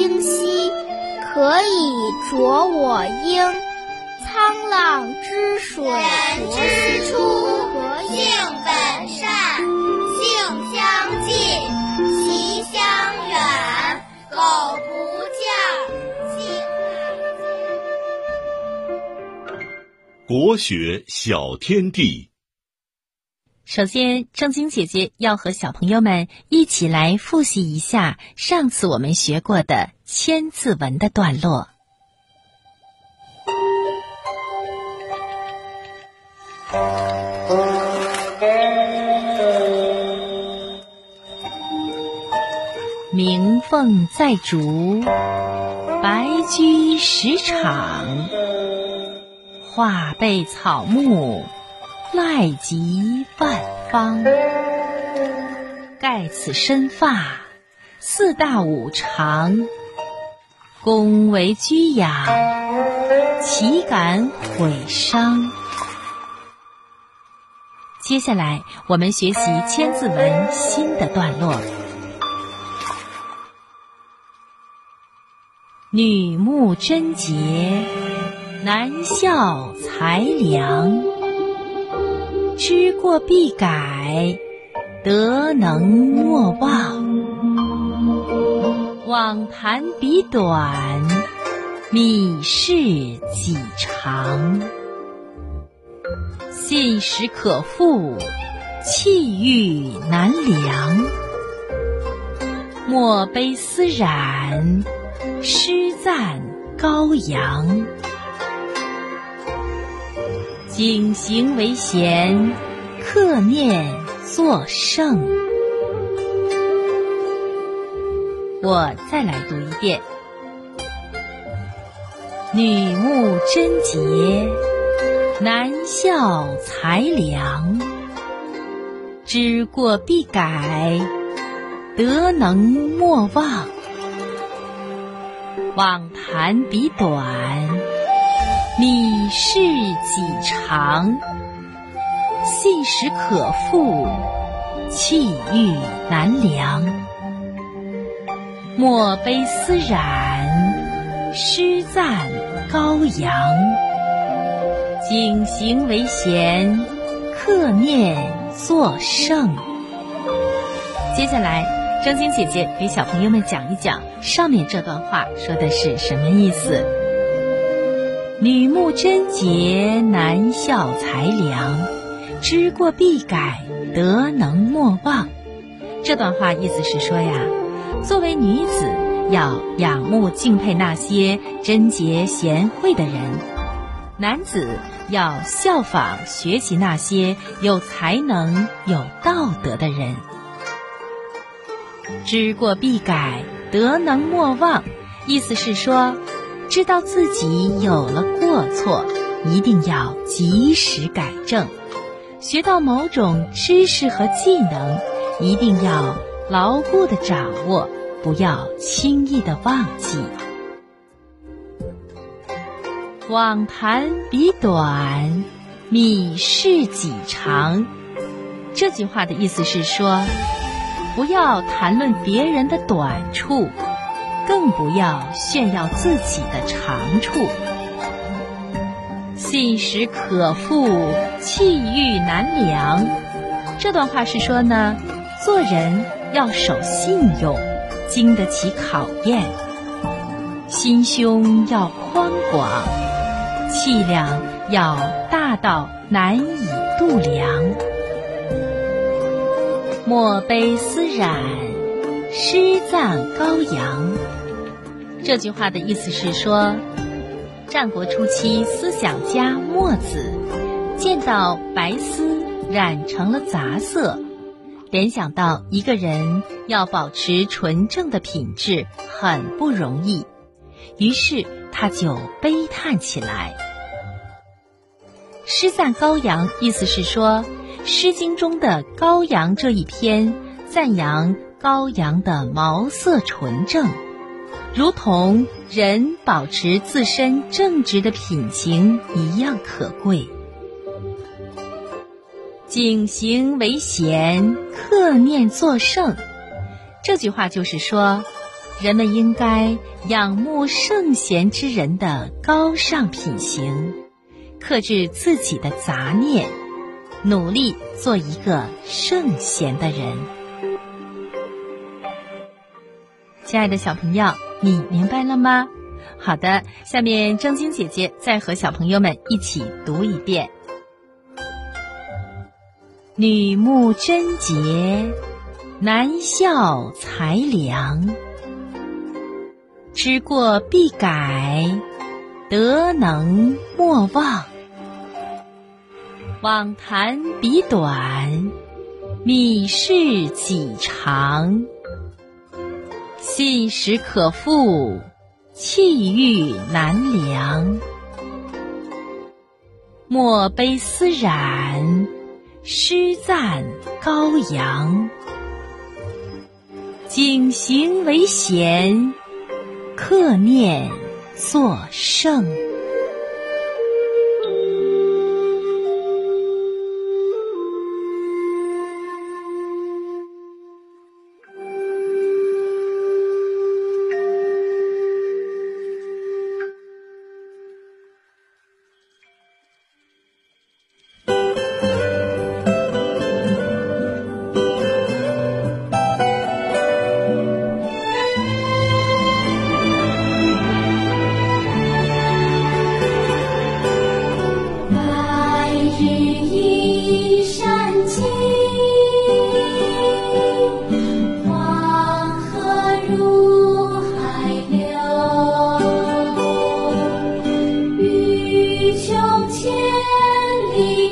清溪，可以濯我缨。沧浪之水人之初，性本善，性相近，习相远。苟不教，性乃迁。国学小天地。首先，正晶姐姐要和小朋友们一起来复习一下上次我们学过的《千字文》的段落。鸣凤在竹，白驹食场。画被草木，赖及万方。盖此身发，四大五常。恭为居养，岂敢毁伤？接下来，我们学习《千字文》新的段落。女慕贞洁，男效才良。知过必改，得能莫忘。枉谈彼短，米事己长。信实可复，气欲难量。莫悲思染，诗赞高扬。谨行为贤，克念作圣。我再来读一遍：女慕贞洁，男效才良。知过必改，得能莫忘。枉谈彼短，米事己长。信实可复，气欲难量。莫悲思染，诗赞高扬。谨行为贤，克念作圣。接下来，张晶姐姐给小朋友们讲一讲上面这段话说的是什么意思。女慕贞洁，男效才良。知过必改，得能莫忘。这段话意思是说呀。作为女子，要仰慕敬佩那些贞洁贤惠的人；男子要效仿学习那些有才能、有道德的人。知过必改，得能莫忘，意思是说，知道自己有了过错，一定要及时改正；学到某种知识和技能，一定要。牢固的掌握，不要轻易的忘记。网谈彼短，米事己长。这句话的意思是说，不要谈论别人的短处，更不要炫耀自己的长处。信实可复，气欲难量。这段话是说呢，做人。要守信用，经得起考验；心胸要宽广，气量要大到难以度量。莫悲思染，诗赞高扬。这句话的意思是说，战国初期思想家墨子见到白丝染成了杂色。联想到一个人要保持纯正的品质很不容易，于是他就悲叹起来。诗赞高阳，意思是说，《诗经》中的《高阳》这一篇赞扬高阳的毛色纯正，如同人保持自身正直的品行一样可贵。谨行为贤，克念作圣。这句话就是说，人们应该仰慕圣贤之人的高尚品行，克制自己的杂念，努力做一个圣贤的人。亲爱的小朋友，你明白了吗？好的，下面正晶姐姐再和小朋友们一起读一遍：女慕贞洁，男孝才良。知过必改，得能莫忘。妄谈彼短，密事己长。信实可复，气欲难量。莫悲思染，诗赞高扬。景行为贤。克念作圣。You.